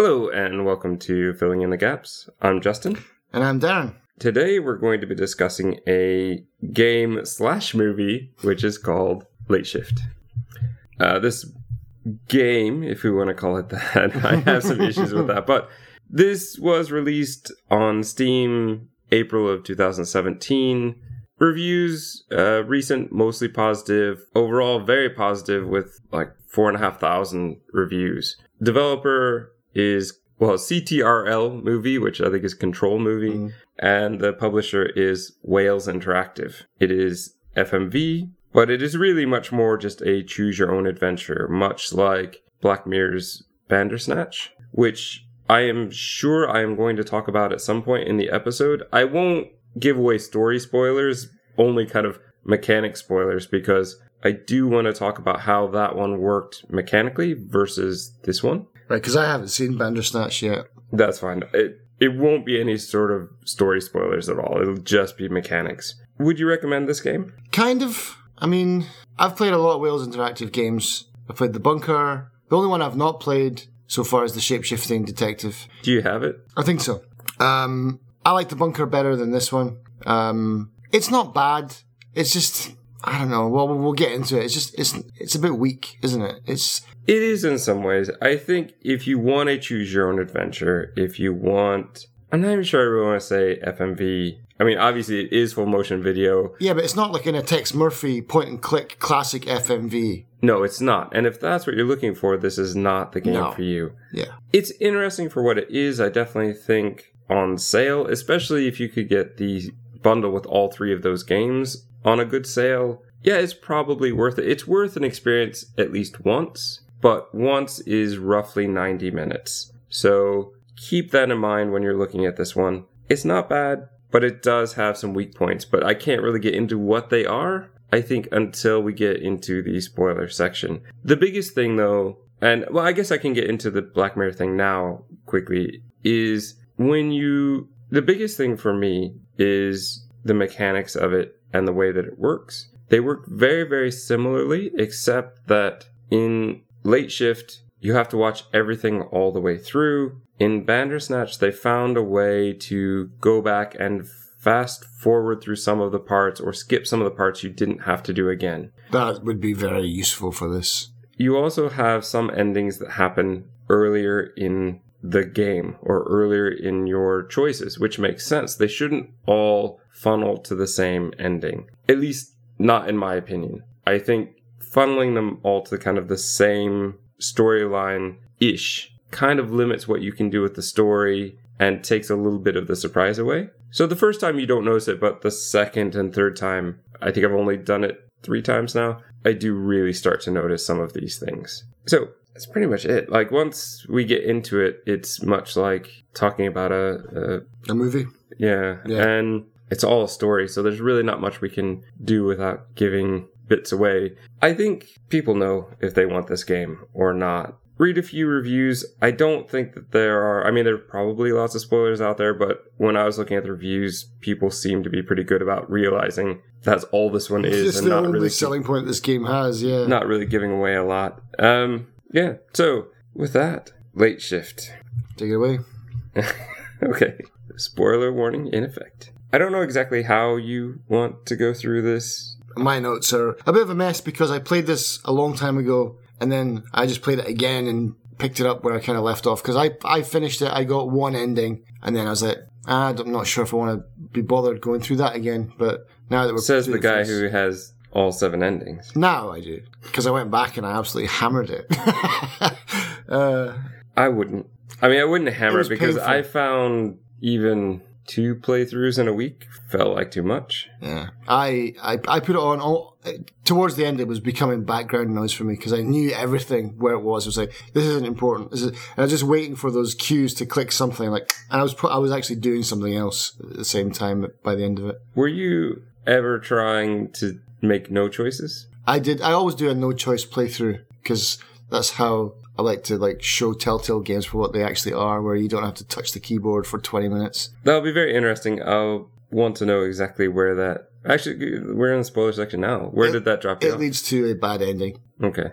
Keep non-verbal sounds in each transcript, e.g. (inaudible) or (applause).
Hello, and welcome to Filling in the Gaps. I'm Justin. And I'm Darren. Today, we're going to be discussing a game slash movie, which is called Late Shift. Uh, this game, if we want to call it that, (laughs) I have some issues with that, but this was released on Steam April of 2017. Reviews, uh, recent, mostly positive. Overall, very positive with like four and a half thousand reviews. Developer is well CTRL movie, which I think is Control movie, mm. and the publisher is Wales Interactive. It is FMV, but it is really much more just a choose your own adventure, much like Black Mirror's Bandersnatch, which I am sure I am going to talk about at some point in the episode. I won't give away story spoilers, only kind of mechanic spoilers because I do want to talk about how that one worked mechanically versus this one. Right, because I haven't seen Bandersnatch yet. That's fine. It it won't be any sort of story spoilers at all. It'll just be mechanics. Would you recommend this game? Kind of. I mean, I've played a lot of Wales Interactive games. I've played The Bunker. The only one I've not played so far is The Shapeshifting Detective. Do you have it? I think so. Um, I like The Bunker better than this one. Um, it's not bad. It's just I don't know. Well, we'll get into it. It's just it's it's a bit weak, isn't it? It's it is in some ways. I think if you want to choose your own adventure, if you want, I'm not even sure I really want to say FMV. I mean, obviously it is full motion video. Yeah, but it's not like in a Tex Murphy point and click classic FMV. No, it's not. And if that's what you're looking for, this is not the game no. for you. Yeah. It's interesting for what it is. I definitely think on sale, especially if you could get the bundle with all three of those games on a good sale, yeah, it's probably worth it. It's worth an experience at least once, but once is roughly 90 minutes. So keep that in mind when you're looking at this one. It's not bad, but it does have some weak points, but I can't really get into what they are. I think until we get into the spoiler section. The biggest thing though, and well, I guess I can get into the Black Mirror thing now quickly, is when you, the biggest thing for me is the mechanics of it and the way that it works. They work very, very similarly, except that in late shift, you have to watch everything all the way through. In Bandersnatch, they found a way to go back and fast forward through some of the parts or skip some of the parts you didn't have to do again. That would be very useful for this. You also have some endings that happen earlier in the game or earlier in your choices, which makes sense. They shouldn't all funnel to the same ending. At least not in my opinion. I think funneling them all to kind of the same storyline ish kind of limits what you can do with the story and takes a little bit of the surprise away. So the first time you don't notice it, but the second and third time, I think I've only done it three times now, I do really start to notice some of these things. So that's pretty much it. Like once we get into it, it's much like talking about a a, a movie. Yeah. yeah, and it's all a story, so there's really not much we can do without giving bits away. I think people know if they want this game or not. Read a few reviews. I don't think that there are, I mean, there are probably lots of spoilers out there, but when I was looking at the reviews, people seem to be pretty good about realizing that's all this one is. It's and the not only really selling point this game has, yeah. Not really giving away a lot. Um, yeah. So with that, late shift. Take it away. (laughs) okay. Spoiler warning in effect. I don't know exactly how you want to go through this. My notes are a bit of a mess because I played this a long time ago and then I just played it again and picked it up where I kind of left off because I, I finished it. I got one ending and then I was like, ah, I'm not sure if I want to be bothered going through that again. But now that we're says the guy who has all seven endings. Now I do because I went back and I absolutely hammered it. (laughs) uh, I wouldn't. I mean, I wouldn't hammer it, it because painful. I found even two playthroughs in a week felt like too much. Yeah, I I, I put it on all towards the end. It was becoming background noise for me because I knew everything where it was. It was like this isn't important. This is, and I was just waiting for those cues to click something like. And I was I was actually doing something else at the same time by the end of it. Were you ever trying to make no choices? I did. I always do a no choice playthrough because that's how I like to like show Telltale games for what they actually are, where you don't have to touch the keyboard for twenty minutes. That'll be very interesting. I'll want to know exactly where that. Actually, we're in the spoiler section now. Where it, did that drop? It leads to a bad ending. Okay,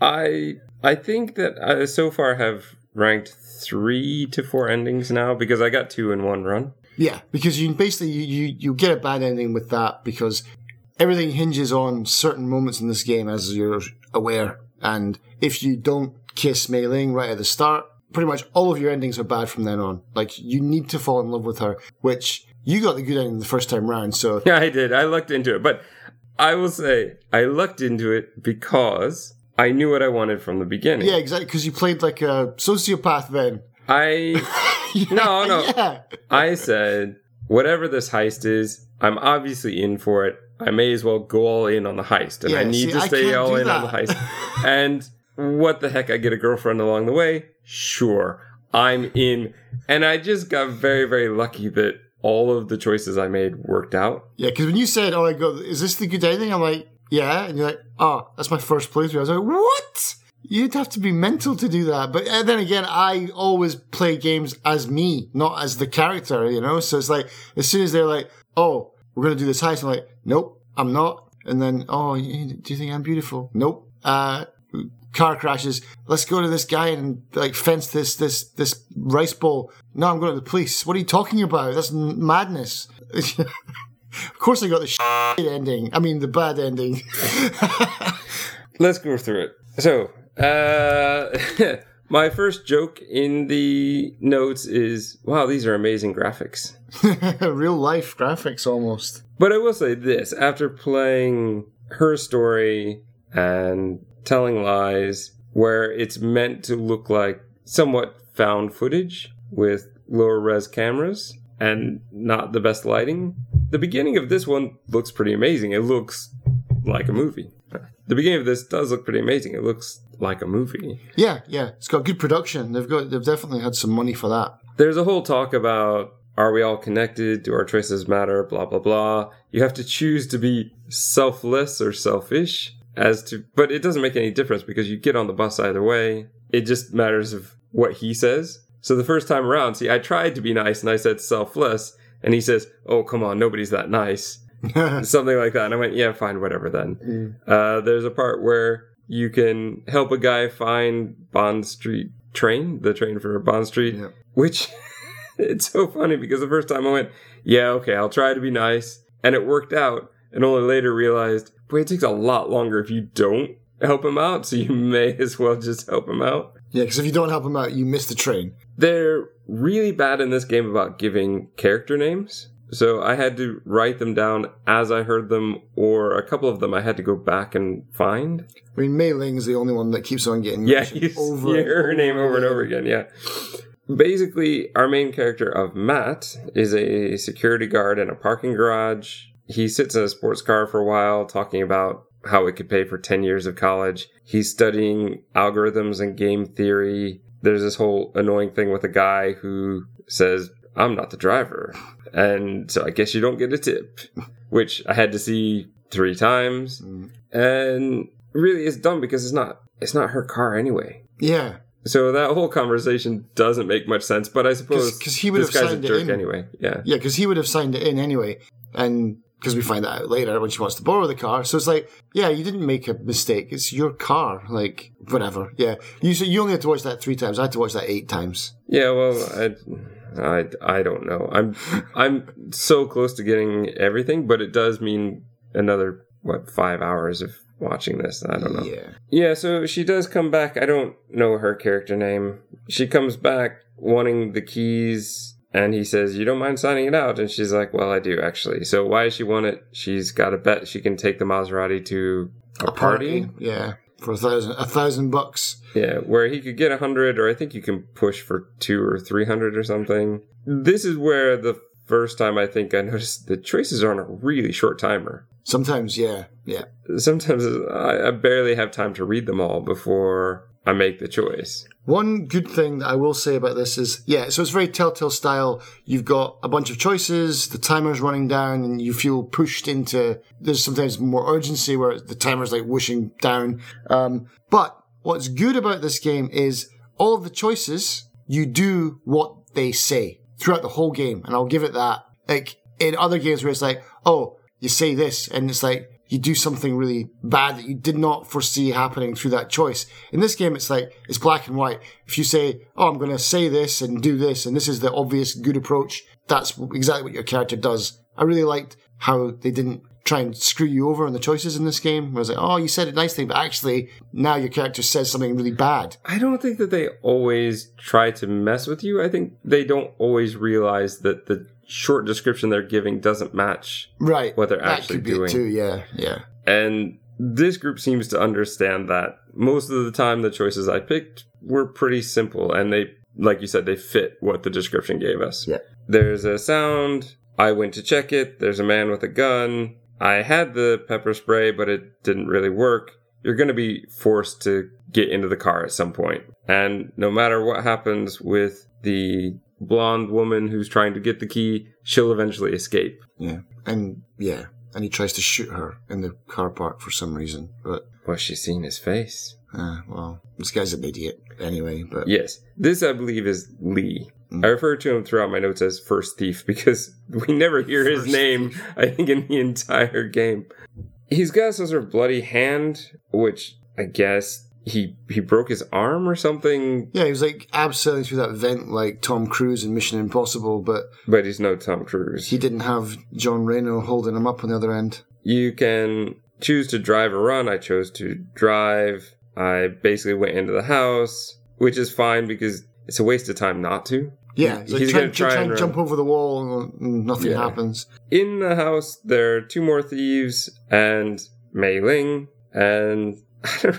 I I think that I so far have ranked three to four endings now because I got two in one run. Yeah, because you basically you, you you get a bad ending with that because everything hinges on certain moments in this game, as you're aware. And if you don't kiss Mei Ling right at the start, pretty much all of your endings are bad from then on. Like you need to fall in love with her, which you got the good ending the first time round. So Yeah, I did. I looked into it, but I will say I looked into it because I knew what I wanted from the beginning. yeah, exactly because you played like a sociopath then. I (laughs) no no. Yeah, I said whatever this heist is, I'm obviously in for it. I may as well go all in on the heist, and Yeah, I need see, to stay all in on the heist. (laughs) and what the heck? I get a girlfriend along the way. Sure, I'm in, and I just got very very lucky that all of the choices I made worked out. yeah. Because when you said, "Oh, I go, is this the good day ending?" I'm like, "Yeah," and you're like, "Oh, that's my first playthrough." I was like, "What?" You'd have to be mental to do that. But then again, I always play games as me, not as the character, you know? So it's like, as soon as they're like, oh, we're going to do this heist, I'm like, nope, I'm not. And then, oh, do you think I'm beautiful? Nope. Uh, car crashes. Let's go to this guy and like fence this, this, this rice bowl. No, I'm going to the police. What are you talking about? That's madness. (laughs) of course I got the (laughs) shit ending. I mean, the bad ending. (laughs) Let's go through it. So, uh, my first joke in the notes is, "Wow, these are amazing graphics." (laughs) Real life graphics almost. But I will say this after playing her story and telling lies, where it's meant to look like somewhat found footage with lower res cameras and not the best lighting, the beginning of this one looks pretty amazing. It looks like a movie. The beginning of this does look pretty amazing. It looks like a movie. Yeah, yeah. It's got good production. They've got they've definitely had some money for that. There's a whole talk about are we all connected? Do our choices matter? Blah blah blah. You have to choose to be selfless or selfish as to but it doesn't make any difference because you get on the bus either way. It just matters of what he says. So the first time around, see, I tried to be nice and I said selfless, and he says, "Oh, come on, nobody's that nice." (laughs) Something like that. And I went, "Yeah, fine, whatever then." Uh, there's a part where you can help a guy find Bond Street train, the train for Bond Street, Yeah. which (laughs) it's so funny because the first time I went, yeah, okay, I'll try to be nice. And it worked out. And only later realized, boy, it takes a lot longer if you don't help him out. So you (laughs) may as well just help him out. Yeah, because if you don't help him out, you miss the train. They're really bad in this game about giving character names. So I had to write them down as I heard them, or a couple of them I had to go back and find. I mean, Mei Ling is the only one that keeps on getting Yeah, you over and her name over and over again. Yeah. Basically, our main character of Matt is a security guard in a parking garage. He sits in a sports car for a while, talking about how it could pay for 10 years of college. He's studying algorithms and game theory. There's this whole annoying thing with a guy who says, I'm not the driver. And so I guess you don't get a tip, which I had to see three times. Mm. And really it's dumb because it's not, it's not her car anyway. Yeah, So that whole conversation doesn't make much sense, but I suppose because he would have signed it in. anyway. Yeah. yeah, because he would have signed it in anyway, and because we find that out later when she wants to borrow the car. So it's like, yeah, you didn't make a mistake. It's your car. Like whatever. Yeah, you so you only had to watch that three times. I had to watch that eight times. Yeah, well, I, I, I don't know. I'm, I'm so close to getting everything, but it does mean another what five hours of watching this. I don't know. Yeah. Yeah, so she does come back. I don't know her character name. She comes back wanting the keys, and he says, You don't mind signing it out? And she's like, Well, I do, actually. So why does she want it? She's got a bet she can take the Maserati to a, party. Yeah, for a thousand a thousand bucks. Yeah, where he could get a hundred, or I think you can push for two or three hundred or something. This is where the first time I think I noticed the choices are on a really short timer. Sometimes, yeah, yeah. Sometimes I, I barely have time to read them all before I make the choice. One good thing that I will say about this is, yeah, so it's very Telltale style. You've got a bunch of choices, the timer's running down, and you feel pushed into. There's sometimes more urgency where the timer's like whooshing down. Um, but what's good about this game is all of the choices you do what they say throughout the whole game, and I'll give it that. Like in other games where it's like, oh, you say this, and it's like you do something really bad that you did not foresee happening through that choice. In this game, it's like, it's black and white. If you say, oh, I'm going to say this and do this, and this is the obvious good approach, that's exactly what your character does. I really liked how they didn't try and screw you over on the choices in this game. I was like, oh, you said a nice thing, but actually now your character says something really bad. I don't think that they always try to mess with you. I think they don't always realize that the short description they're giving doesn't match Right. what they're that actually could be doing. too. Yeah. Yeah. And this group seems to understand that most of the time the choices I picked were pretty simple and they, like you said, they fit what the description gave us. Yeah. There's a sound. I went to check it. There's a man with a gun. I had the pepper spray, but it didn't really work. You're going to be forced to get into the car at some point. And no matter what happens with the blonde woman who's trying to get the key, she'll eventually escape. Yeah. And yeah. And he tries to shoot her in the car park for some reason. But, Was she seen his face? uh, well, this guy's an idiot anyway. But Yes, this I believe is Lee. Mm. I refer to him throughout my notes as First Thief because (laughs) we never hear his First name, I think, in the entire game. He's got some sort of bloody hand, which I guess he he broke his arm or something, yeah, he was like abseiling through that vent like Tom Cruise in Mission Impossible, but but he's no Tom Cruise. he didn't have Jean Reno holding him up on the other end. you can choose to drive or run. I chose to drive. I basically went into the house, which is fine because it's a waste of time not to. Yeah, he's like He's trying, gonna try try and and jump over the wall and nothing Yeah. happens. in the house there are two more thieves and Mei Ling and (laughs) I don't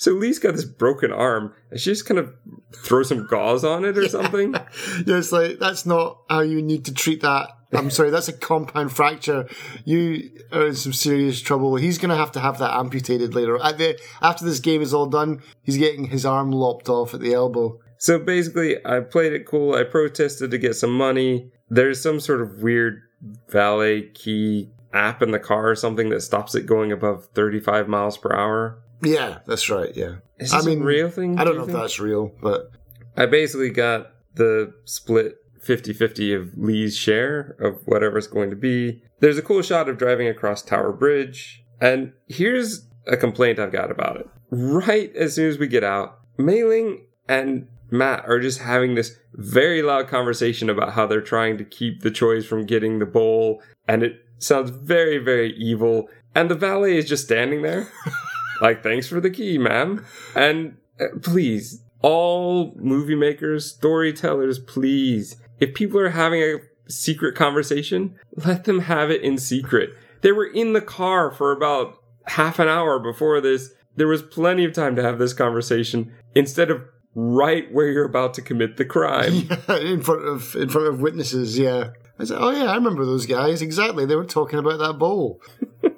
so Lee's got this broken arm and she just kind of throw some gauze on it or (laughs) something. Yeah, it's like that's not how you need to treat that. I'm (laughs) sorry, that's a compound fracture. You are in some serious trouble. He's going to have to have that amputated later. At the, after this game is all done, he's getting his arm lopped off at the elbow. So basically I played it cool. I protested to get some money. There's some sort of weird valet key app in the car or something that stops it going above 35 miles per hour. Yeah, that's right. Yeah, Is I this mean, a real thing? I do don't you know if that's real, but I basically got the split 50 50 of Lee's share of whatever's going to be. There's a cool shot of driving across Tower Bridge. And here's a complaint I've got about it. Right as soon as we get out, Mei Ling and Matt are just having this very loud conversation about how they're trying to keep the Choys from getting the bowl. And it sounds very, very evil. And the valet is just standing there. (laughs) like, thanks for the key, ma'am. And uh, please, all movie makers, storytellers, please, if people are having a secret conversation, let them have it in secret. They were in the car for about half an hour before this. There was plenty of time to have this conversation instead of right where you're about to commit the crime. (laughs) in front of in front of witnesses, yeah. I said, "Oh yeah, I remember those guys exactly. They were talking about that bowl. (laughs)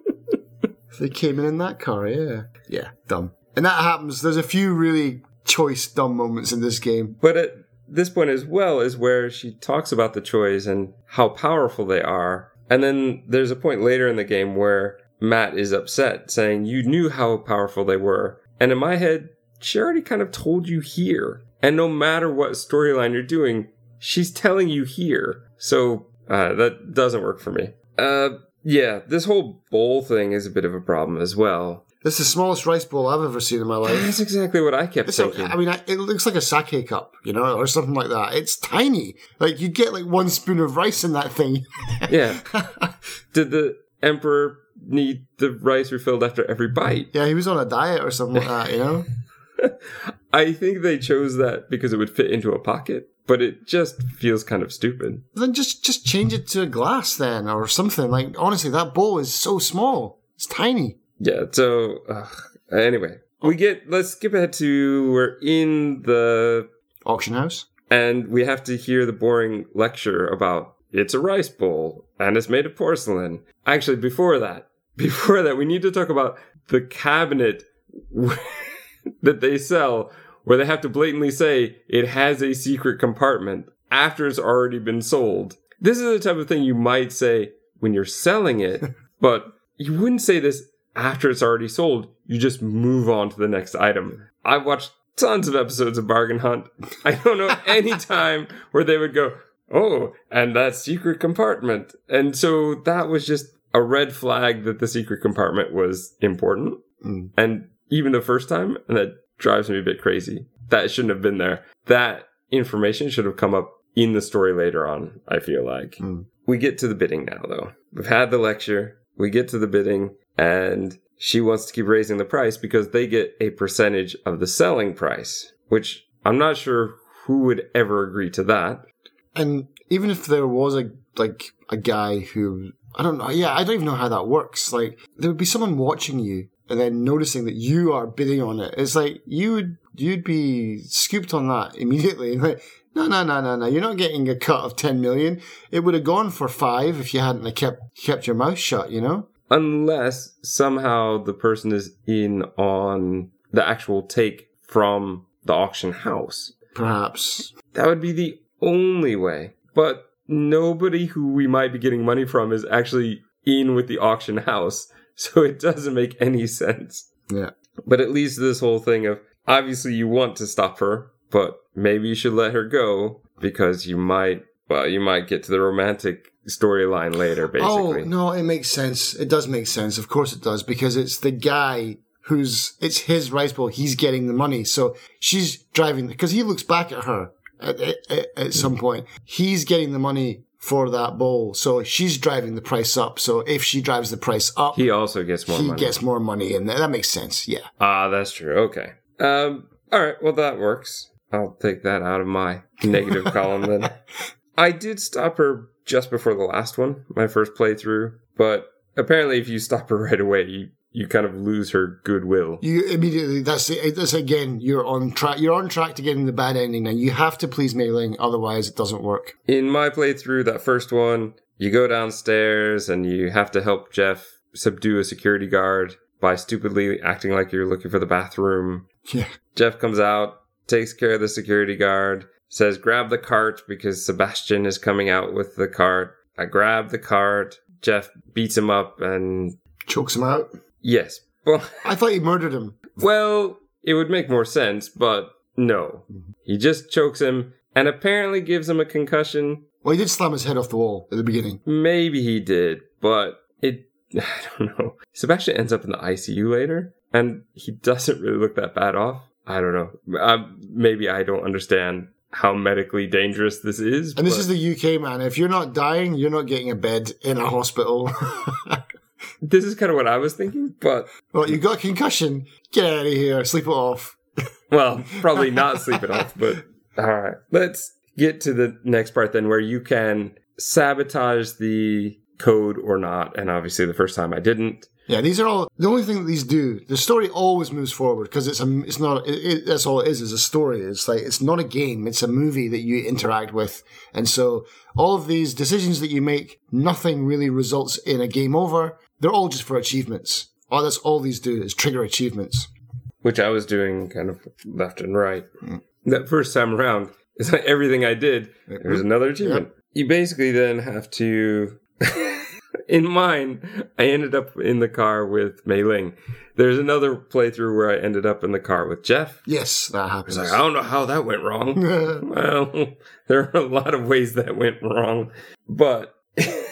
they came in in that car, yeah, yeah, dumb." And that happens. There's a few really choice dumb moments in this game. But at this point as well is where she talks about the Choys and how powerful they are. And then there's a point later in the game where Matt is upset, saying, You knew how powerful they were. And in my head, she already kind of told you here. And no matter what storyline you're doing, she's telling you here. So uh, that doesn't work for me. Uh, yeah, this whole bowl thing is a bit of a problem as well. This is the smallest rice bowl I've ever seen in my life. That's exactly what I kept It's thinking. I mean, it looks like a sake cup, you know, or something like that. It's tiny. Like you get like one spoon of rice in that thing. (laughs) yeah. Did the emperor need the rice refilled after every bite? yeah, he was on a diet or something like that, you know. (laughs) I think they chose that because it would fit into a pocket, but it just feels kind of stupid. then just just change it to a glass then or something. Like honestly, that bowl is so small. It's tiny. Yeah, so ugh. anyway, we get let's skip ahead to we're in the Auction house. and we have to hear the boring lecture about it's a rice bowl and it's made of porcelain. Actually, before that, (laughs) before that, we need to talk about the cabinet (laughs) that they sell where they have to blatantly say it has a secret compartment after it's already been sold. This is the type of thing you might say when you're selling it, (laughs) but you wouldn't say this after it's already sold. You just move on to the next item. I've watched tons of episodes of Bargain Hunt. (laughs) I don't know any time where they would go, oh, and that secret compartment. And so that was just a red flag that the secret compartment was important. Mm. And even the first time, and that drives me a bit crazy. That shouldn't have been there. That information should have come up in the story later on, I feel like. Mm. We get to the bidding now, though. We've had the lecture, we get to the bidding, and she wants to keep raising the price because they get a percentage of the selling price, which I'm not sure who would ever agree to that. And even if there was a like a guy who I don't know, yeah, I don't even know how that works. Like there would be someone watching you and then noticing that you are bidding on it. It's like you would you'd be scooped on that (laughs) immediately. (laughs) Like, no, no, no, no, no. You're not getting a cut of ten million. It would have gone for five if you hadn't kept kept your mouth shut. You know. Unless somehow the person is in on the actual take from the auction house. Perhaps. That would be the only way. But nobody who we might be getting money from is actually in with the auction house. (laughs) So it doesn't make any sense. Yeah. But at least this whole thing of obviously you want to stop her, but maybe you should let her go because you might, well, you might get to the romantic storyline later, oh, basically. Oh no, it makes sense. It does make sense. Of course it does because it's the guy who's it's his rice bowl. He's getting the money, so she's driving because he looks back at her at, at, at some point. He's getting the money for that bowl, so she's driving the price up. So if she drives the price up, He also gets more he money. gets more money, and that, that makes sense. Yeah. Ah, that's true. Okay. Um. All right. Well, that works. I'll take that out of my negative (laughs) column then. I did stop her just before the last one, my first playthrough. But apparently, if you stop her (laughs) right away, you you kind of lose her goodwill. You immediately that's it. That's again. You're on track. You're on track to getting the bad ending. Now you have to please Mei Ling, otherwise it doesn't work. In my playthrough, that first one, you go downstairs and you have to help Jeff subdue a security guard by stupidly acting like you're looking for the bathroom. Yeah. Jeff comes out, takes care of the security guard, says, grab the cart because Sebastian is coming out with the cart. I grab the cart. Jeff beats him up and Chokes him out. Yes. Well, (laughs) I thought he murdered him. well, it would make more sense, but no. He just chokes him and apparently gives him a concussion. Well, he did slam his head off the wall at the beginning. Maybe he did, but it, (laughs) I don't know. Sebastian ends up in the ICU later and he doesn't really look that bad off. I don't know. Um, maybe I don't understand how medically dangerous this is. And this but- is the UK, man. If you're not dying, you're not getting a bed in a hospital. (laughs) this is kind of what I was thinking, but well, you got a concussion. Get out of here. Sleep it off. well, probably not sleep it off. But all right, let's get to the next part then, where you can sabotage the code or not. And obviously, the first time I didn't. Yeah, these are all the only thing that these do. The story always moves forward because it's a. It's not. It, it, that's all it is. Is a story. It's like it's not a game. It's a movie that you interact with, and so all of these decisions that you make, nothing really results in a game over. They're all just for achievements. Oh, that's all these do is trigger achievements. which I was doing kind of left and right. Mm. That first time around, (laughs) it's like everything I did, there was another achievement. You basically then have to. (laughs) in mine, I ended up in the car with Mei Ling. There's another playthrough where I ended up in the car with Jeff. Yes, that happens. It's like, I don't know how that went wrong. (laughs) well, there are a lot of ways that went wrong, but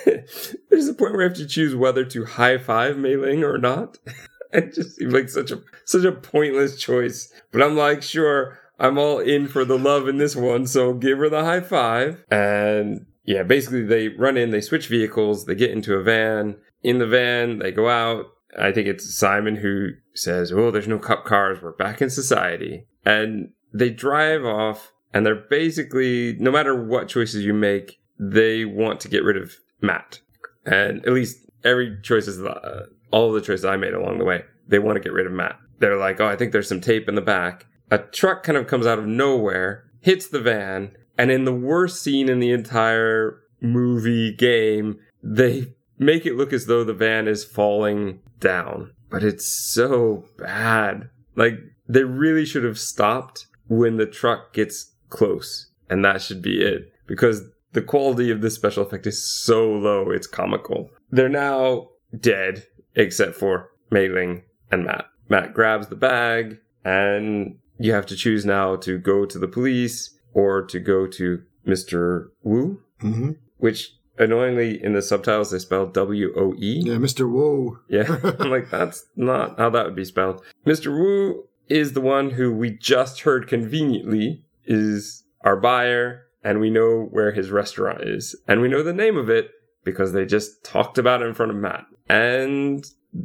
(laughs) there's a point where I have to choose whether to high five Mei Ling or not. (laughs) It just seems like such a such a pointless choice. But I'm like, sure, I'm all in for the love in this one, so give her the high five. And yeah, basically they run in, they switch vehicles, they get into a van. In the van, they go out. I think it's Simon who says, "Oh, there's no cup cars. We're back in society." And they drive off, and they're basically, no matter what choices you make, they want to get rid of Matt. And at least every choice is uh, all the choices I made along the way. They want to get rid of Matt. They're like, "Oh, I think there's some tape in the back." A truck kind of comes out of nowhere, hits the van, and in the worst scene in the entire movie game, they make it look as though the van is falling down. But it's so bad. Like, they really should have stopped when the truck gets close. And that should be it. Because the quality of this special effect is so low, it's comical. They're now dead, except for Mei Ling and Matt. Matt grabs the bag, and you have to choose now to go to the police or to go to Mr. Wu hmm which annoyingly in the subtitles they spell W O E. Yeah, Mr. Wu. Yeah, I'm like that's not how that would be spelled. Mr. Wu is the one who we just heard conveniently is our buyer, and we know where his restaurant is, and we know the name of it because they just talked about it in front of Matt, and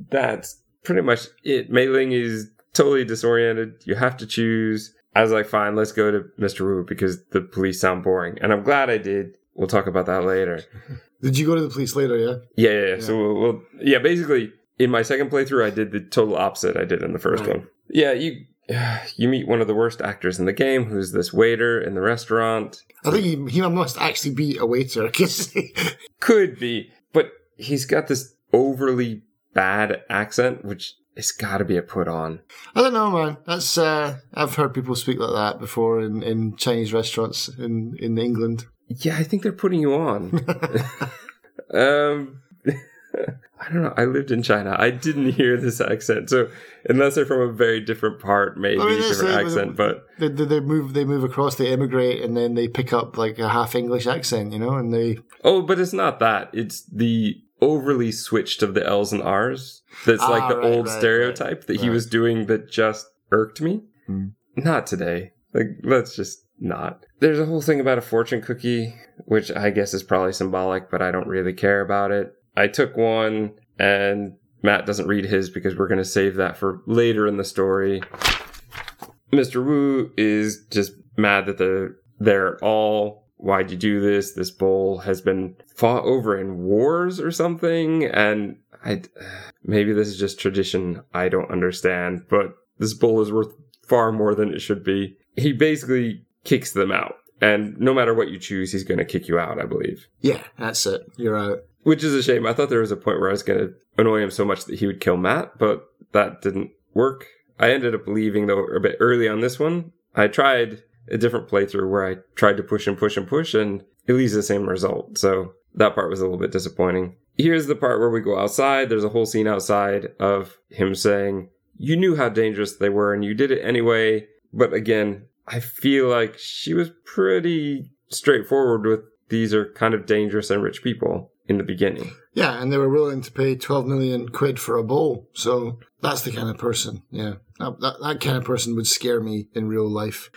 that's pretty much it. Mei Ling is totally disoriented. You have to choose. I was like, fine, let's go to Mr. Wu because the police sound boring, and I'm glad I did. We'll talk about that later. (laughs) Did you go to the police later? Yeah. Yeah, yeah. yeah. So we'll, we'll, yeah, basically, in my second playthrough, I did the total opposite I did in the first Right. one. Yeah, you (sighs) you meet one of the worst actors in the game, who's this waiter in the restaurant. I think he, he must actually be a waiter (laughs) Could be, but he's got this overly bad accent, which it's got to be a put on. I don't know, man. That's uh, I've heard people speak like that before in, in Chinese restaurants in, in England. Yeah, I think they're putting you on. (laughs) (laughs) um, (laughs) I don't know. I lived in China. I didn't hear this accent, so unless they're from a very different part, maybe I mean, different accent. But They, they, they move they move across, they immigrate, and then they pick up like a half English accent, you know, and they Oh, but it's not that. It's the overly switched of the L's and R's. That's Ah, like the right, old right, stereotype that he was doing that just irked me. Hmm. Not today. Like, let's just not. There's a whole thing about a fortune cookie, which I guess is probably symbolic, but I don't really care about it. I took one, and Matt doesn't read his because we're going to save that for later in the story. Mr. Wu is just mad that they're there at all. Why'd you do this? This bowl has been fought over in wars or something. And I, maybe this is just tradition I don't understand, but this bowl is worth far more than it should be. He basically kicks them out. And no matter what you choose, he's going to kick you out, I believe. yeah, that's it. You're out. Which is a shame. I thought there was a point where I was going to annoy him so much that he would kill Matt, but that didn't work. I ended up leaving though a bit early on this one. I tried a different playthrough where I tried to push and push and push and it leaves the same result. So that part was a little bit disappointing. Here's the part where we go outside. There's a whole scene outside of him saying, You knew how dangerous they were and you did it anyway. But again, I feel like she was pretty straightforward with these are kind of dangerous and rich people in the beginning. Yeah, and they were willing to pay 12 million quid for a bowl. So that's the kind of person. Yeah. That, that, that kind of person would scare me in real life.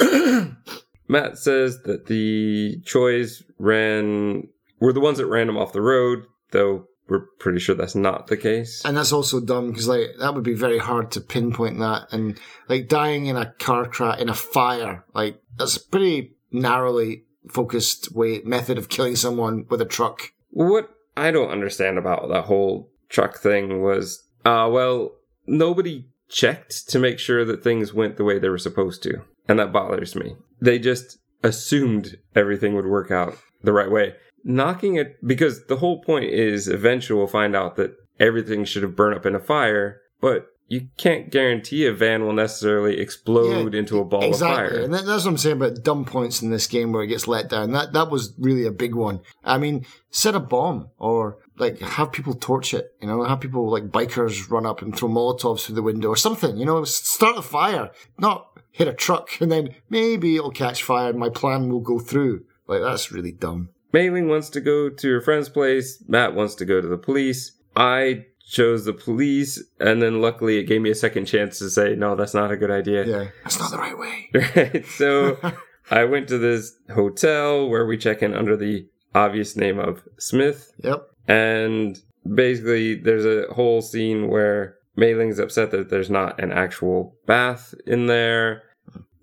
(clears throat) Matt says that the Choi's ran were the ones that ran him off the road, though we're pretty sure that's not the case. And that's also dumb because like that would be very hard to pinpoint that. And like dying in a car crash, in a fire, like that's a pretty narrowly focused way, method of killing someone with a truck. What I don't understand about that whole truck thing was, uh, well, nobody checked to make sure that things went the way they were supposed to. And that bothers me. They just assumed everything would work out the right way. Knocking it, because the whole point is eventually we'll find out that everything should have burned up in a fire, but you can't guarantee a van will necessarily explode Yeah, into a ball exactly. of fire. And that, that's what I'm saying about dumb points in this game where it gets let down. That that was really a big one. I mean, set a bomb or like have people torch it. You know, have people like bikers run up and throw Molotovs through the window or something. You know, start a fire, not hit a truck and then maybe it'll catch fire and my plan will go through. Like that's really dumb. Mei Ling wants to go to her friend's place. Matt wants to go to the police. I chose the police, and then luckily it gave me a second chance to say, no, that's not a good idea. Yeah, that's not the right way. (laughs) Right. So (laughs) I went to this hotel where we check in under the obvious name of Smith. Yep. And basically, there's a whole scene where Mei Ling's upset that there's not an actual bath in there.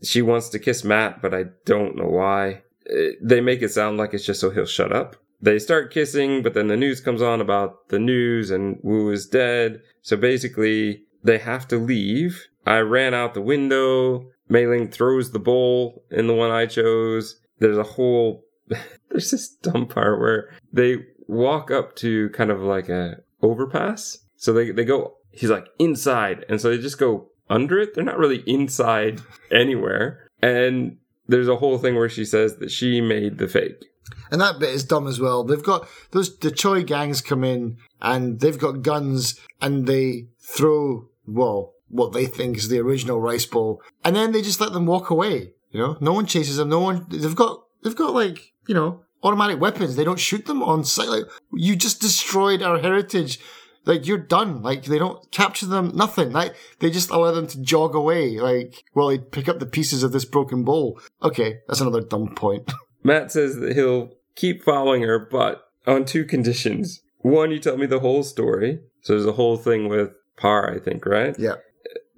She wants to kiss Matt, but I don't know why. Eh, They make it sound like it's just so he'll shut up. They start kissing, but then the news comes on about the news and Wu is dead. So basically, they have to leave. I ran out the window. Mei Ling throws the bowl in the one I chose. There's a whole (laughs) there's this dumb part where they walk up to kind of like a overpass. So they they go he's like inside and so they just go under it. They're not really inside (laughs) anywhere. And there's a whole thing where she says that she made the fake. And that bit is dumb as well. They've got those the Choi gangs come in and they've got guns and they throw well what they think is the original rice bowl, and then they just let them walk away. You know, no one chases them. No one. They've got they've got like you know automatic weapons. They don't shoot them on sight. Like you just destroyed our heritage. Like you're done. Like they don't capture them. Nothing. Like they just allow them to jog away. Like well, they pick up the pieces of this broken bowl. Okay, that's another dumb point. (laughs) Matt says that he'll keep following her, but on two conditions. One, you tell me the whole story. So there's a whole thing with Par, I think, right? yeah.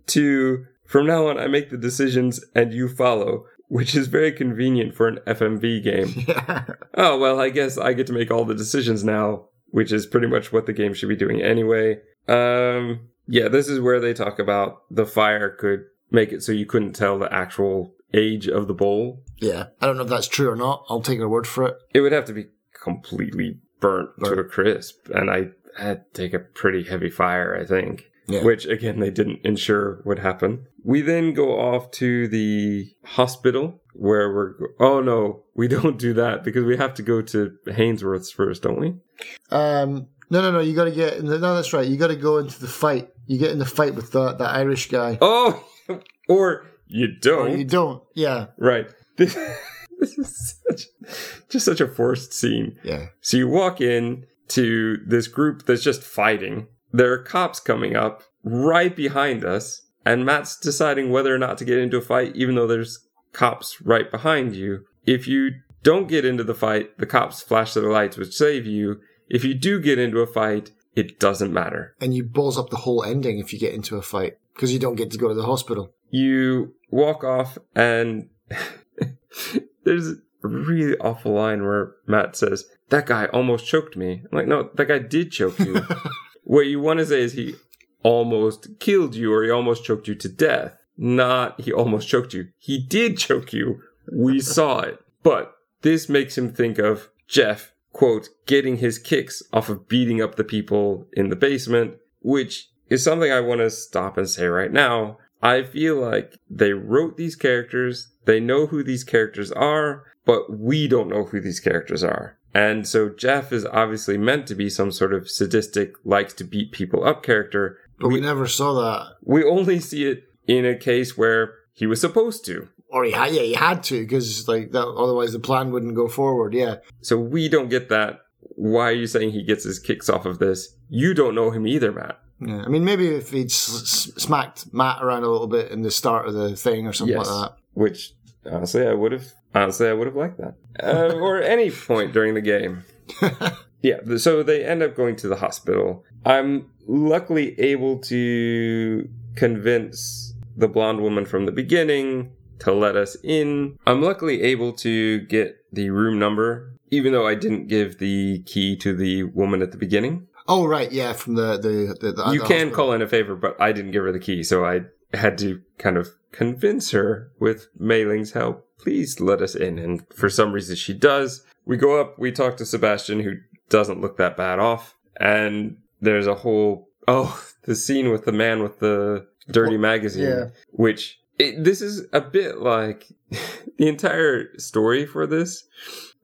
Two, from now on, I make the decisions and you follow, which is very convenient for an FMV game. (laughs) Yeah. oh, well, I guess I get to make all the decisions now, which is pretty much what the game should be doing anyway. Um, yeah, this is where they talk about the fire could make it so you couldn't tell the actual age of the bowl. Yeah. I don't know if that's true or not. I'll take your word for it. It would have to be completely burnt, to a crisp, and I had to take a pretty heavy fire, I think. Yeah. Which again they didn't ensure would happen. We then go off to the hospital where we're. Go- oh no, we (laughs) don't do that because we have to go to Hainsworth's first, don't we? Um, no, no, no. You got to get. In the, no, that's right. You got to go into the fight. You get in the fight with the the Irish guy. Oh, (laughs) or you don't. Or you don't. Yeah. Right. This, (laughs) (laughs) this is such, just such a forced scene. Yeah. So you walk in to this group that's just fighting. There are cops coming up right behind us, and Matt's deciding whether or not to get into a fight, even though there's cops right behind you. If you don't get into the fight, the cops flash their lights, which save you. If you do get into a fight, it doesn't matter. And you balls up the whole ending if you get into a fight because you don't get to go to the hospital. You walk off, and (laughs) (laughs) there's a really awful line where Matt says, That guy almost choked me. I'm like, No, that guy did choke you. (laughs) what you want to say is he almost killed you or he almost choked you to death. Not he almost choked you. He did choke you. We saw it. But this makes him think of Jeff, quote, getting his kicks off of beating up the people in the basement, which is something I want to stop and say right now. I feel like they wrote these characters, they know who these characters are, but we don't know who these characters are. And so Jeff is obviously meant to be some sort of sadistic, likes to beat people up character. But we, never saw that. We only see it in a case where he was supposed to. Or he had, yeah, he had to because like that. Otherwise, the plan wouldn't go forward. Yeah. So we don't get that. Why are you saying he gets his kicks off of this? You don't know him either, Matt. Yeah. I mean, maybe if he'd s- s- smacked Matt around a little bit in the start of the thing or something Yes. like that. Which honestly, I would have. Honestly, I would have liked that, uh, or (laughs) any point during the game. (laughs) Yeah, so they end up going to the hospital. I'm luckily able to convince the blonde woman from the beginning to let us in. I'm luckily able to get the room number, even though I didn't give the key to the woman at the beginning. Oh right, yeah, from the the the. the you the can hospital. call in a favor, but I didn't give her the key, so I had to kind of convince her with Mei Ling's help. Please let us in, and for some reason she does. We go up, we talk to Sebastian, who doesn't look that bad off, and there's a whole (laughs) oh the scene with the man with the dirty magazine, yeah. which it, this is a bit like (laughs) the entire story for this,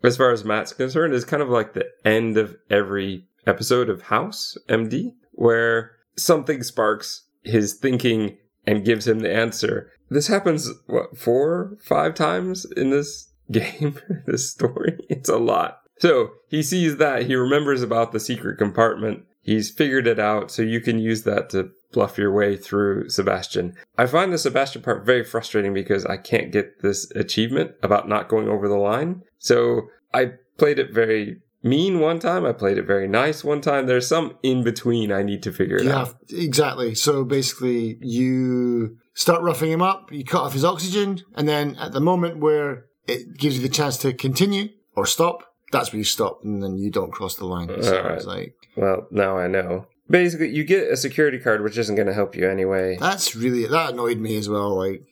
as far as Matt's concerned, is kind of like the end of every episode of House MD, where something sparks his thinking and gives him the answer. This happens, what, four, five times in this (laughs) game, this story? (laughs) It's a lot. So he sees that, he remembers about the secret compartment, he's figured it out, so you can use that to bluff your way through Sebastian. I find the Sebastian part very frustrating because I can't get this achievement about not going over the line. So I played it very mean one time, I played it very nice one time. There's some in between I need to figure it out. Yeah, exactly. So basically, you start roughing him up. You cut off his oxygen, and then at the moment where it gives you the chance to continue or stop, that's where you stop, and then you don't cross the line. So Alright. it's like Well, now I know. Basically, you get a security card, which isn't going to help you anyway. that's really that annoyed me as well. Like.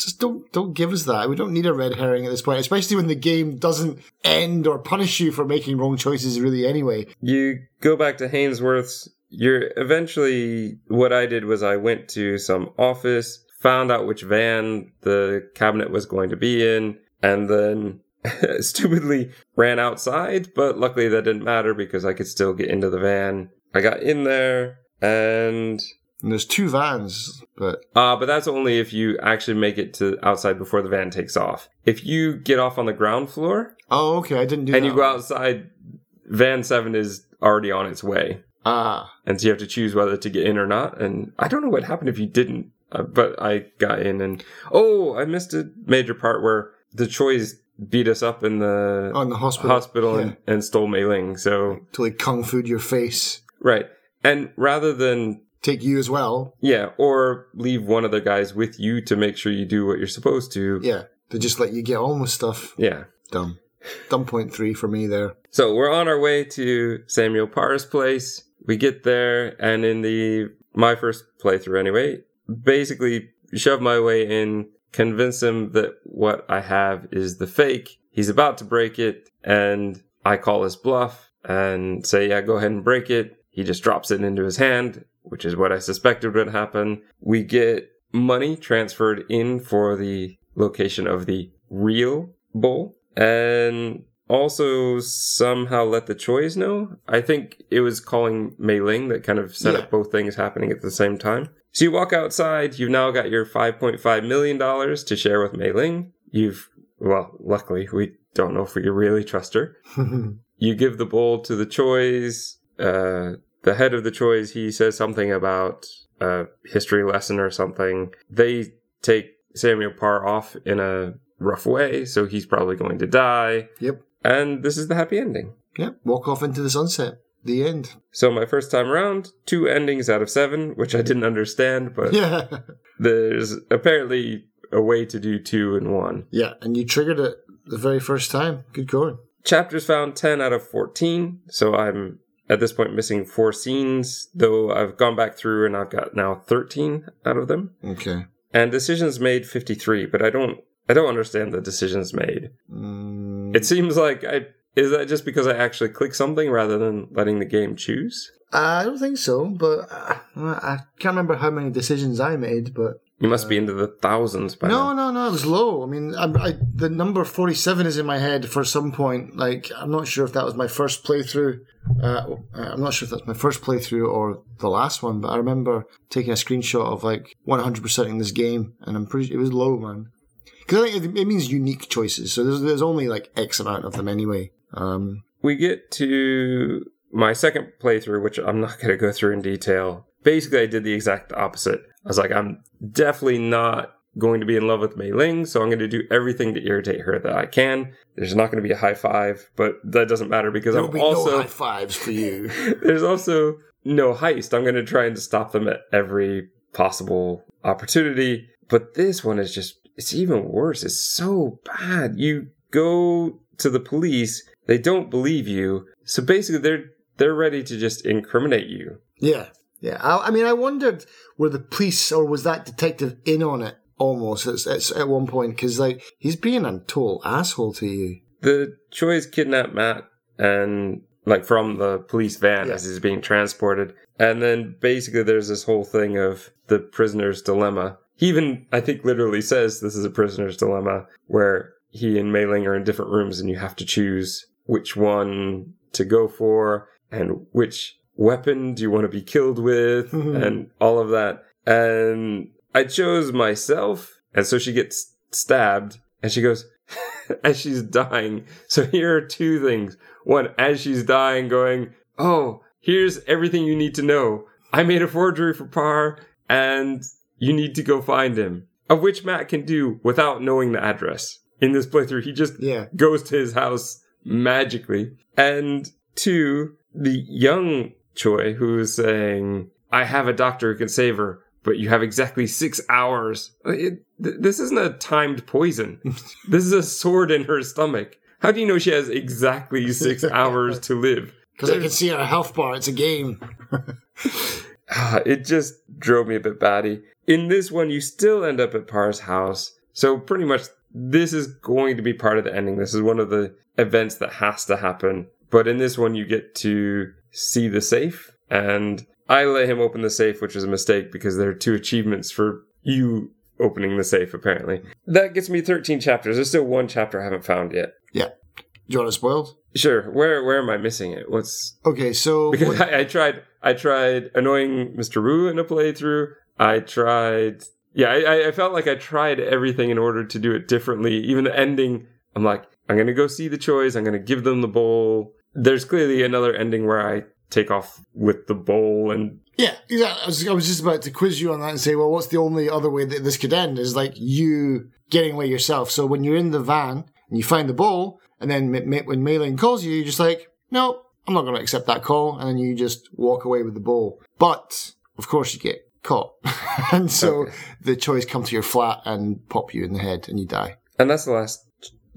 Just don't don't give us that. We don't need a red herring at this point, especially when the game doesn't end or punish you for making wrong choices. Really, anyway. You go back to Hainsworth's. You're eventually, what I did was I went to some office, found out which van the cabinet was going to be in, and then (laughs) stupidly ran outside. But luckily that didn't matter because I could still get into the van. I got in there and And there's two vans, but Uh, but that's only if you actually make it to outside before the van takes off. If you get off on the ground floor oh, okay, I didn't do and you go outside, van seven is already on its way. Ah, And so you have to choose whether to get in or not. And I don't know what happened if you didn't, uh, but I got in and, oh, I missed a major part where the Choi's beat us up in the on the hospital. hospital Yeah. and, and stole Mei Ling. So, Totally kung fu your face. right. And rather than, Take you as well. yeah, or leave one of the guys with you to make sure you do what you're supposed to. Yeah. to just let you get on with stuff. Yeah. Dumb. Dumb point three for me there. So we're on our way to Samuel Parr's place. We get there, and in the my first playthrough anyway, basically shove my way in, convince him that what I have is the fake. He's about to break it, and I call his bluff and say, "Yeah, go ahead and break it." He just drops it into his hand, which is what I suspected would happen. We get money transferred in for the location of the real bowl, and also somehow let the Choi's know. I think it was calling Mei Ling that kind of set Yeah. up both things happening at the same time. So you walk outside, you've now got your $5.5 million to share with Mei Ling. You've, well, luckily, we don't know if we really trust her. (laughs) You give the bowl to the Choi's. Uh, the head of the Choi's, he says something about a history lesson or something. They take Samuel Parr off in a rough way, so he's probably going to die. yep. And this is the happy ending. Yep. Walk off into the sunset. The end. So my first time around, two endings out of seven, which I didn't understand, but Yeah. (laughs) there's apparently a way to do two and one. yeah. And you triggered it the very first time. Good going. Chapters found 10 out of 14, so I'm at this point missing four scenes, though I've gone back through and I've got now 13 out of them. Okay. And decisions made 53, but I don't I don't understand the decisions made. Mm, It seems like I is that just because I actually click something rather than letting the game choose? I don't think so, but uh, I can't remember how many decisions I made, but You must be into the thousands by no, now. no, no, it was low. I mean, I, I, the number 47 is in my head for some point. Like, I'm not sure if that was my first playthrough. Uh, I'm not sure if that's my first playthrough or the last one, but I remember taking a screenshot of like 100% in this game, and I'm pretty, it was low, man. Because I think it, it means unique choices, so there's, there's only like X amount of them anyway. Um, We get to my second playthrough, which I'm not going to go through in detail. Basically, I did the exact opposite. I was like, I'm definitely not going to be in love with Mei Ling, so I'm going to do everything to irritate her that I can. There's not going to be a high five, but that doesn't matter because there will I'm be also no high fives for you. (laughs) (laughs) there's also no heist. I'm going to try and stop them at every possible opportunity. But this one is just, it's even worse. It's so bad. You go to the police, they don't believe you. So basically, they're, they're ready to just incriminate you. Yeah, yeah. I, I mean, I wondered were the police or was that detective in on it almost at, at, at one point because like he's being a total asshole to you. The Choi's kidnapped Matt and like from the police van Yeah. as he's being transported. And then basically there's this whole thing of the prisoner's dilemma. He even, I think, literally says this is a prisoner's dilemma where he and Mei Ling are in different rooms and you have to choose which one to go for and which weapon do you want to be killed with (laughs) and all of that. And I chose myself. And so she gets stabbed and she goes, (laughs) as she's dying. So here are two things. One, as she's dying, going, Oh, here's everything you need to know. I made a forgery for Parr and you need to go find him. Of which Matt can do without knowing the address. In this playthrough, he just Yeah, goes to his house magically. And two, the young Choi who is saying, I have a doctor who can save her, but you have exactly six hours. It, th- this isn't a timed poison. (laughs) this is a sword in her stomach. How do you know she has exactly six (laughs) hours to live? because I can see our health bar. It's a game. (laughs) Ah, it just drove me a bit batty. In this one, you still end up at Parr's house. So pretty much this is going to be part of the ending. This is one of the events that has to happen. But in this one, you get to see the safe. And I let him open the safe, which was a mistake because there are two achievements for you opening the safe, apparently. That gets me 13 chapters. There's still one chapter I haven't found yet. Yeah. Do you want to spoil it? Sure. Where where am I missing it? What's Okay, so (laughs) because I, I tried I tried annoying Mr. Wu in a playthrough. I tried yeah, I, I- I felt like I tried everything in order to do it differently. Even the ending, I'm like, I'm gonna go see the Choi's, I'm gonna give them the bowl. There's clearly another ending where I take off with the bowl and yeah, exactly. I was, I was just about to quiz you on that and say, well, what's the only other way that this could end? Is like you getting away yourself. So when you're in the van and you find the bowl, and then when Mei Ling calls you, you're just like, no, I'm not going to accept that call, and then you just walk away with the bowl. But of course, you get caught, (laughs) and so Okay. the Choi's come to your flat and pop you in the head, and you die. and that's the last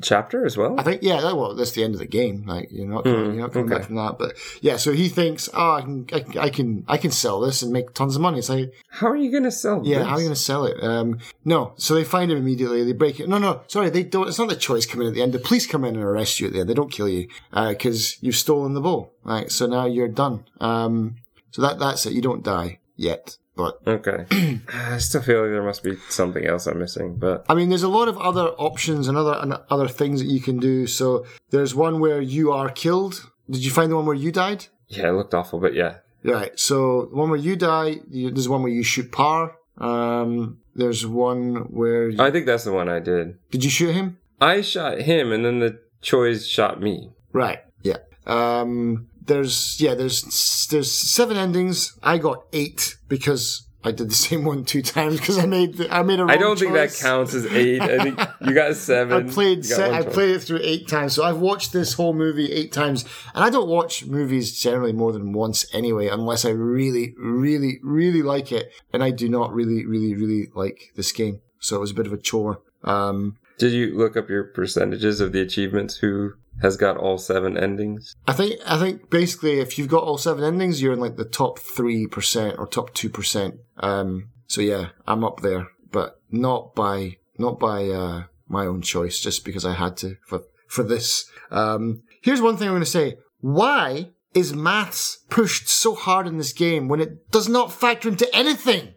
chapter as well. I think, yeah, that, well, that's the end of the game. Like you're not, Hmm, you're not coming okay. back from that. But yeah, so he thinks, oh, I can, I, can- I can, I can sell this and make tons of money. It's like, How are you gonna sell yeah, this? how are you going to sell it? Um, no, so they find him immediately. They break it. No, no, sorry, they don't. It's not the Choi's coming at the end. The police come in and arrest you at the end. They don't kill you because you've stolen the bowl. Right, so now you're done. Um, so that that's it. You don't die yet, but Okay. (clears throat) I still feel like there must be something else I'm missing, but I mean, there's a lot of other options and other and other things that you can do. So there's one where you are killed. Did you find the one where you died? yeah, it looked awful, but yeah. Right. So the one where you die, you, there's one where you shoot Parr. Um, there's one where you, I think that's the one I did. did you shoot him? I shot him and then the Choi's shot me. Right. Yeah. Um, there's yeah. There's there's seven endings. I got eight because I did the (laughs) same one two times because I made the, I made a. I don't think that counts as eight. I think you got (laughs) seven. I played se- I choice. played it through eight times, so I've watched this whole movie eight times, and I don't watch movies generally more than once anyway, unless I really, really, really like it, and I do not really, really, really like this game, so it was a bit of a chore. Um, Did you look up your percentages of the achievements? Who has got all seven endings? I think I think basically if you've got all seven endings, you're in like the top three percent or top two percent. Um, so yeah, I'm up there, but not by not by uh, my own choice, just because I had to for for this. Um, here's one thing I'm going to say: Why is maths pushed so hard in this game when it does not factor into anything?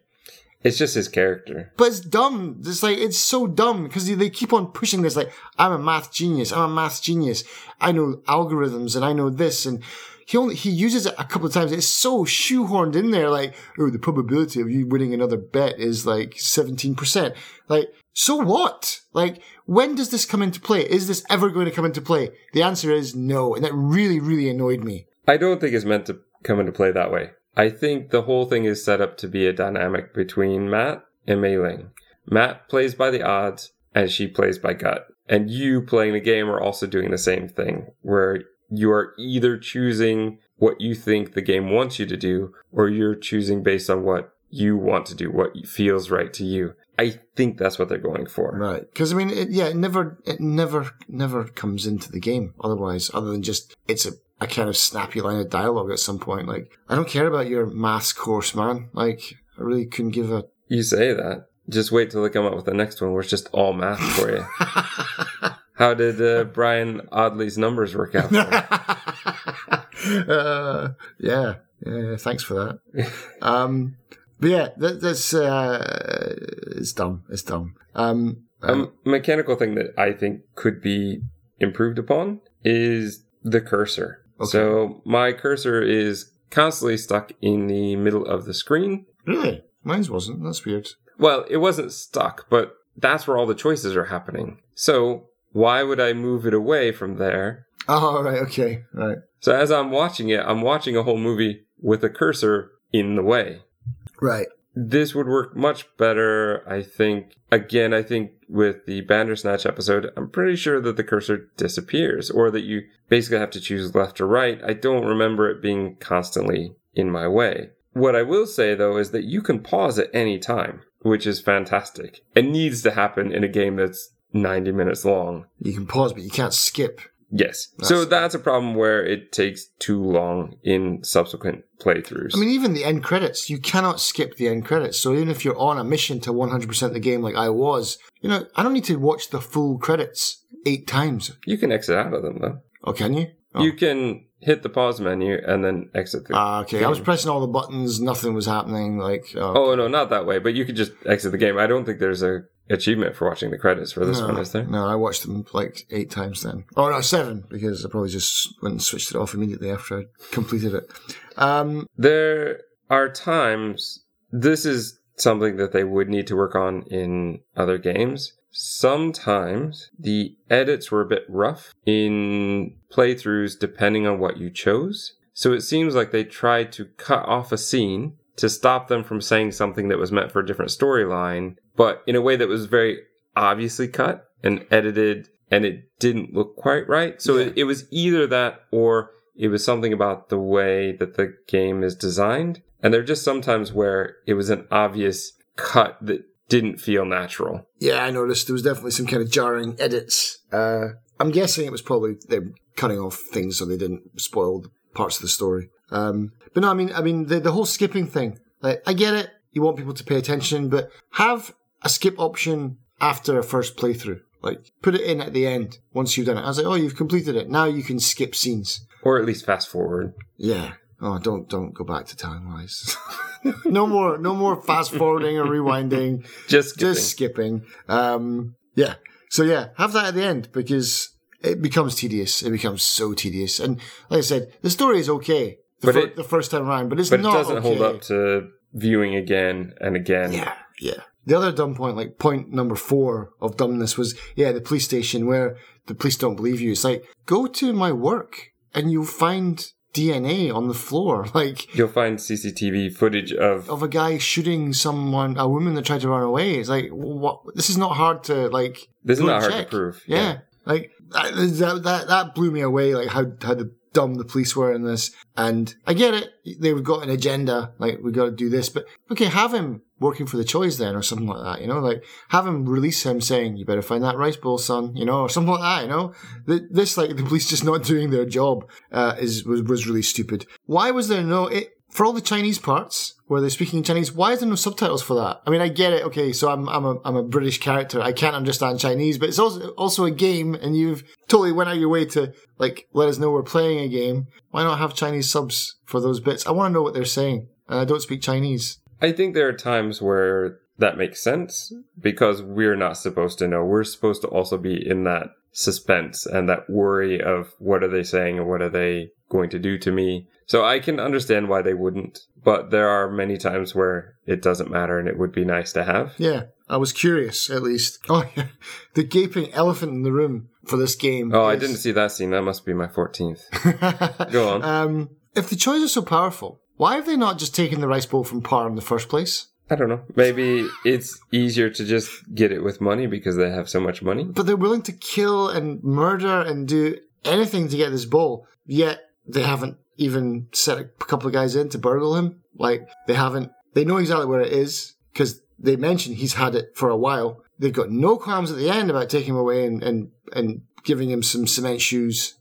It's just his character. But it's dumb. It's like it's so dumb because they keep on pushing this. Like I'm a math genius. I'm a math genius. I know algorithms and I know this. And he only he uses it a couple of times. It's so shoehorned in there. Like oh, the probability of you winning another bet is like seventeen percent. Like so what? Like when does this come into play? Is this ever going to come into play? The answer is no, and that really really annoyed me. I don't think it's meant to come into play that way. I think the whole thing is set up to be a dynamic between Matt and Mei Ling. Matt plays by the odds and she plays by gut. And you playing the game are also doing the same thing, where you are either choosing what you think the game wants you to do, or you're choosing based on what you want to do, what feels right to you. I think that's what they're going for. Right. Because I mean, it, yeah, it never, it never, never comes into the game. Otherwise, other than just it's a, a kind of snappy line of dialogue at some point. Like, I don't care about your maths course, man. Like, I really couldn't give a. You say that. Just wait till they come up with the next one where it's just all math for you. (laughs) How did uh, Brian Oddly's numbers work out? For (laughs) uh, yeah, yeah, yeah, thanks for that. (laughs) um, but yeah, that, that's uh, it's dumb. It's dumb. Um, A mechanical thing that I think could be improved upon is the cursor. Okay. So my cursor is constantly stuck in the middle of the screen. really, mine's wasn't. That's weird. Well, it wasn't stuck, but that's where all the choices are happening. So why would I move it away from there? Oh, right. Okay. Right. So as I'm watching it, I'm watching a whole movie with a cursor in the way. Right. This would work much better, I think. Again, I think with the Bandersnatch episode, I'm pretty sure that the cursor disappears or that you basically have to choose left or right. I don't remember it being constantly in my way. What I will say though is that you can pause at any time, which is fantastic. It needs to happen in a game that's 90 minutes long. You can pause, but you can't skip. Yes. so that's a problem where it takes too long in subsequent playthroughs. I mean, even the end credits, you cannot skip the end credits. So even if you're on a mission to 100% the game like I was, you know, I don't need to watch the full credits eight times. you can exit out of them though. Oh, can you? Oh. You can hit the pause menu and then exit the. Ah, okay. I was pressing all the buttons, nothing was happening. Like, oh, oh no, not that way. But you could just exit the game. I don't think there's a achievement for watching the credits for this no, one, is there? No, I watched them like eight times then. Oh no, seven because I probably just went and switched it off immediately after I completed it. Um, There are times, this is something that they would need to work on in other games. Sometimes the edits were a bit rough in playthroughs depending on what you chose. So it seems like they tried to cut off a scene to stop them from saying something that was meant for a different storyline, but in a way that was very obviously cut and edited and it didn't look quite right. So Yeah. it, it was either that or it was something about the way that the game is designed. And there are just sometimes where it was an obvious cut that didn't feel natural. yeah, I noticed there was definitely some kind of jarring edits. Uh, I'm guessing it was probably them cutting off things so they didn't spoil parts of the story. Um, but no, I mean, I mean the the whole skipping thing. Like, I get it. You want people to pay attention, but have a skip option after a first playthrough. Like, put it in at the end once you've done it. I was like, oh, you've completed it. Now you can skip scenes. Or at least fast forward. Yeah. Oh, don't don't go back to time wise. (laughs) no more no more fast forwarding or rewinding. (laughs) Just skipping. Just skipping. Um, yeah. So yeah, have that at the end because it becomes tedious. It becomes so tedious. And like I said, the story is okay the, fir- it- the first time around, but it's but it doesn't okay. hold up to viewing again and again. Yeah, yeah. The other dumb point, like point number four of dumbness, was yeah, the police station where the police don't believe you. It's like go to my work and you'll find DNA on the floor, (laughs) like You'll find CCTV footage of of a guy shooting someone, a woman that tried to run away. It's like what? This is not hard to like. This is not hard to check. prove. Yeah, Yeah. like that that that blew me away. Like how how the dumb the police were in this. And I get it. They've got an agenda. Like we've got to do this, but okay, have him working for the Choi's then, or something like that. You know, like have him release him saying, "You better find that rice bowl, son." You know, or something like that. You know, this like the police just not (laughs) doing their job uh, is was was really stupid. Why was there no it? For all the Chinese parts where they're speaking Chinese, why is there no subtitles for that? I mean, I get it. Okay, so I'm I'm a I'm a British character. I can't understand Chinese, but it's also also a game, and you've totally went out of your way to like let us know we're playing a game. Why not have Chinese subs for those bits? I want to know what they're saying, and I don't speak Chinese. I think there are times where that makes sense because we're not supposed to know. We're supposed to also be in that suspense and that worry of what are they saying and what are they going to do to me. So I can understand why they wouldn't, but there are many times where it doesn't matter and it would be nice to have. Yeah, I was curious at least. (laughs) Oh yeah, the gaping elephant in the room for this game. Oh, I didn't see that scene. That must be my 14th. (laughs) Go on. Um, if the Choi's is so powerful, why have they not just taken the rice bowl from Parr in the first place? I don't know. Maybe it's easier to just get it with money because they have so much money. But they're willing to kill and murder and do anything to get this bowl, yet they haven't even set a couple of guys in to burgle him. Like, they haven't, they know exactly where it is because they mentioned he's had it for a while. They've got no qualms at the end about taking him away and, and, and giving him some cement shoes.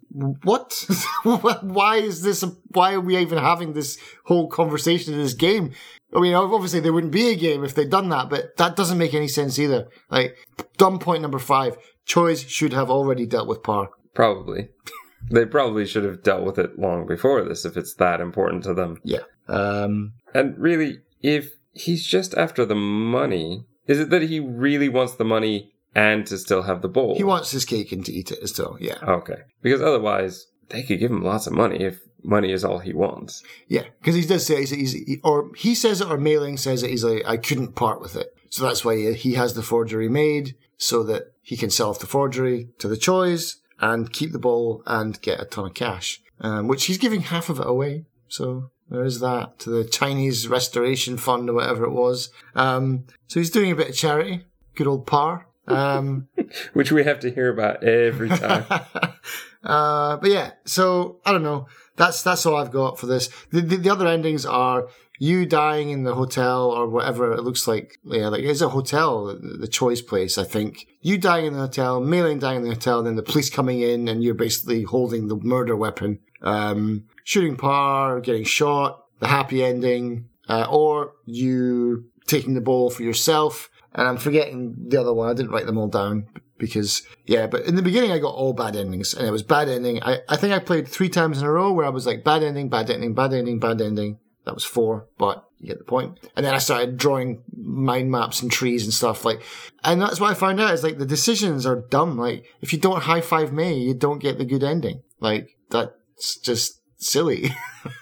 What? (laughs) why is this? A, why are we even having this whole conversation in this game? I mean, obviously there wouldn't be a game if they'd done that, but that doesn't make any sense either. Like, dumb point number five. Choi's should have already dealt with Parr. Probably. (laughs) they probably should have dealt with it long before this if it's that important to them. Yeah. Um, And really, if he's just after the money, is it that he really wants the money and to still have the bowl? he wants his cake and to eat it still. Yeah. Okay. Because otherwise, they could give him lots of money if money is all he wants. Yeah. Because he does say, he's, he's, he, or he says it, or Mei Ling says it, he's like, I couldn't part with it. So that's why he, he has the forgery made so that he can sell off the forgery to the Choi's and keep the ball and get a ton of cash, um, which he's giving half of it away. So there is that to the Chinese Restoration Fund or whatever it was. Um, so he's doing a bit of charity. Good old Parr. Um, (laughs) Which we have to hear about every time. (laughs) uh, but yeah, so I don't know. That's that's all I've got for this. The, the, the other endings are you dying in the hotel or whatever it looks like. Yeah, like it's a hotel, the, Choi's place, I think. You dying in the hotel, Mei Ling dying in the hotel, and then the police coming in, and you're basically holding the murder weapon. Um, shooting Parr, getting shot, the happy ending, uh, or you taking the ball for yourself. And I'm forgetting the other one. I didn't write them all down because, yeah, but in the beginning I got all bad endings and it was bad ending. I, I think I played three times in a row where I was like bad ending, bad ending, bad ending, bad ending. That was four, but you get the point. And then I started drawing mind maps and trees and stuff like, and that's what I found out is like the decisions are dumb. Like if you don't high five me you don't get the good ending. Like that's just silly.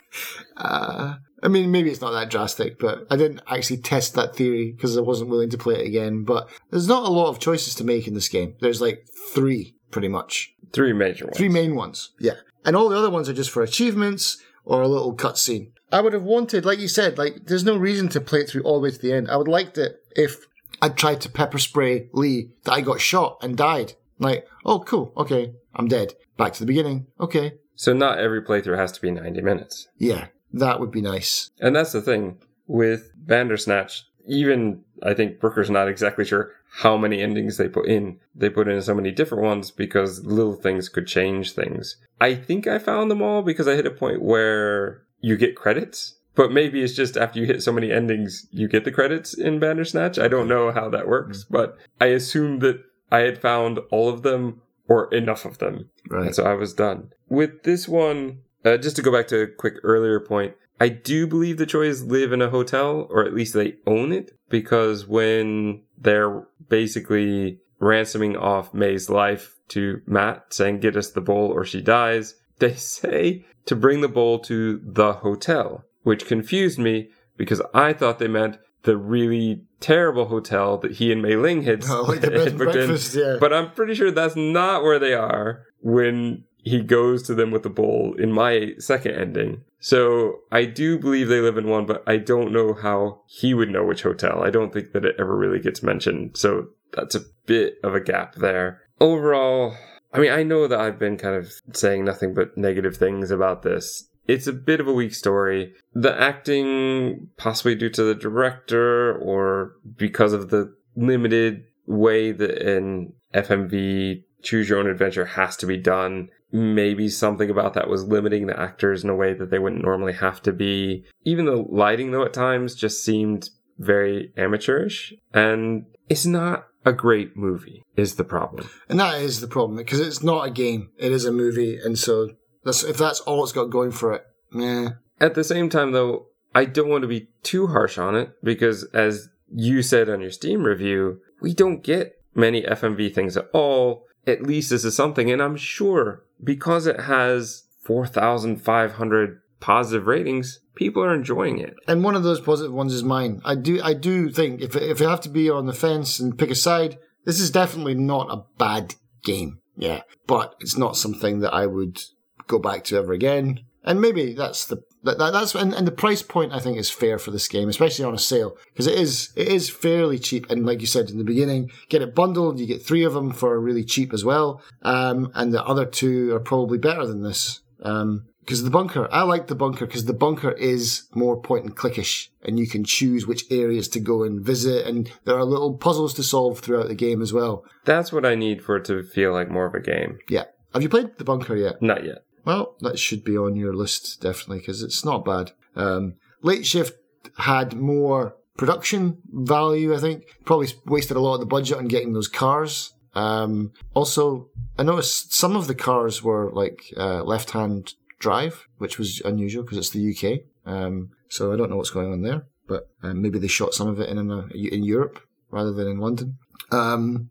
(laughs) uh, I mean, maybe it's not that drastic, but I didn't actually test that theory because I wasn't willing to play it again. But there's not a lot of choices to make in this game. There's like three, pretty much. Three major ones. Three main ones. Yeah. And all the other ones are just for achievements or a little cutscene. I would have wanted, like you said, like there's no reason to play it through all the way to the end. I would liked it if I tried to pepper spray Lee that I got shot and died. Like, oh cool, okay, I'm dead. Back to the beginning. Okay. So not every playthrough has to be 90 minutes. Yeah. That would be nice. And that's the thing with Bandersnatch. Even I think Brooker's not exactly sure how many endings they put in. They put in so many different ones because little things could change things. I think I found them all because I hit a point where you get credits. But maybe it's just after you hit so many endings, you get the credits in Bandersnatch. I don't know how that works, mm. but I assumed that I had found all of them or enough of them. Right. And so I was done. With this one, uh, just to go back to a quick earlier point, I do believe the Choys live in a hotel, or at least they own it, because when they're basically ransoming off May's life to Matt, saying, get us the bowl or she dies, (laughs) they say to bring the bowl to the hotel, which confused me because I thought they meant the really terrible hotel that he and Mei Ling had, (laughs) Oh, like (laughs) had booked in. yeah. But I'm pretty sure that's not where they are when he goes to them with the bowl in my second ending. So I do believe they live in one, but I don't know how he would know which hotel. I don't think that it ever really gets mentioned. So that's a bit of a gap there. Overall, I mean, I know that I've been kind of saying nothing but negative things about this. It's a bit of a weak story. The acting, possibly due to the director or because of the limited way that an FMV choose your own adventure has to be done. Maybe something about that was limiting the actors in a way that they wouldn't normally have to be. Even the lighting, though, at times just seemed very amateurish. And it's not a great movie, is the problem. And that is the problem because it's not a game; it is a movie, and so that's if that's all it's got going for it. Meh. At the same time, though, I don't want to be too harsh on it because, as you said on your Steam review, we don't get many FMV things at all. At least this is something, and I'm sure because it has 4,500 positive ratings, people are enjoying it. And one of those positive ones is mine. I do, I do think if if you have to be on the fence and pick a side, this is definitely not a bad game. Yeah, but it's not something that I would go back to ever again. And maybe that's the that, that that's and, and the price point I think is fair for this game, especially on a sale because it is it is fairly cheap. And like you said in the beginning, get it bundled, you get three of them for really cheap as well. Um, and the other two are probably better than this. Um, because the bunker, I like the bunker because the bunker is more point and clickish, and you can choose which areas to go and visit, and there are little puzzles to solve throughout the game as well. That's what I need for it to feel like more of a game. Yeah, have you played the bunker yet? Not yet. Well, that should be on your list definitely because it's not bad. Um, Late Shift had more production value, I think. Probably wasted a lot of the budget on getting those cars. Um, also, I noticed some of the cars were like uh, left-hand drive, which was unusual because it's the UK. Um, so I don't know what's going on there, but um, maybe they shot some of it in in, a, in Europe rather than in London. Um,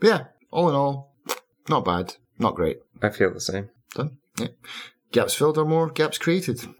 but yeah, all in all, not bad, not great. I feel the same. Done. Yeah. Gaps filled or more gaps created.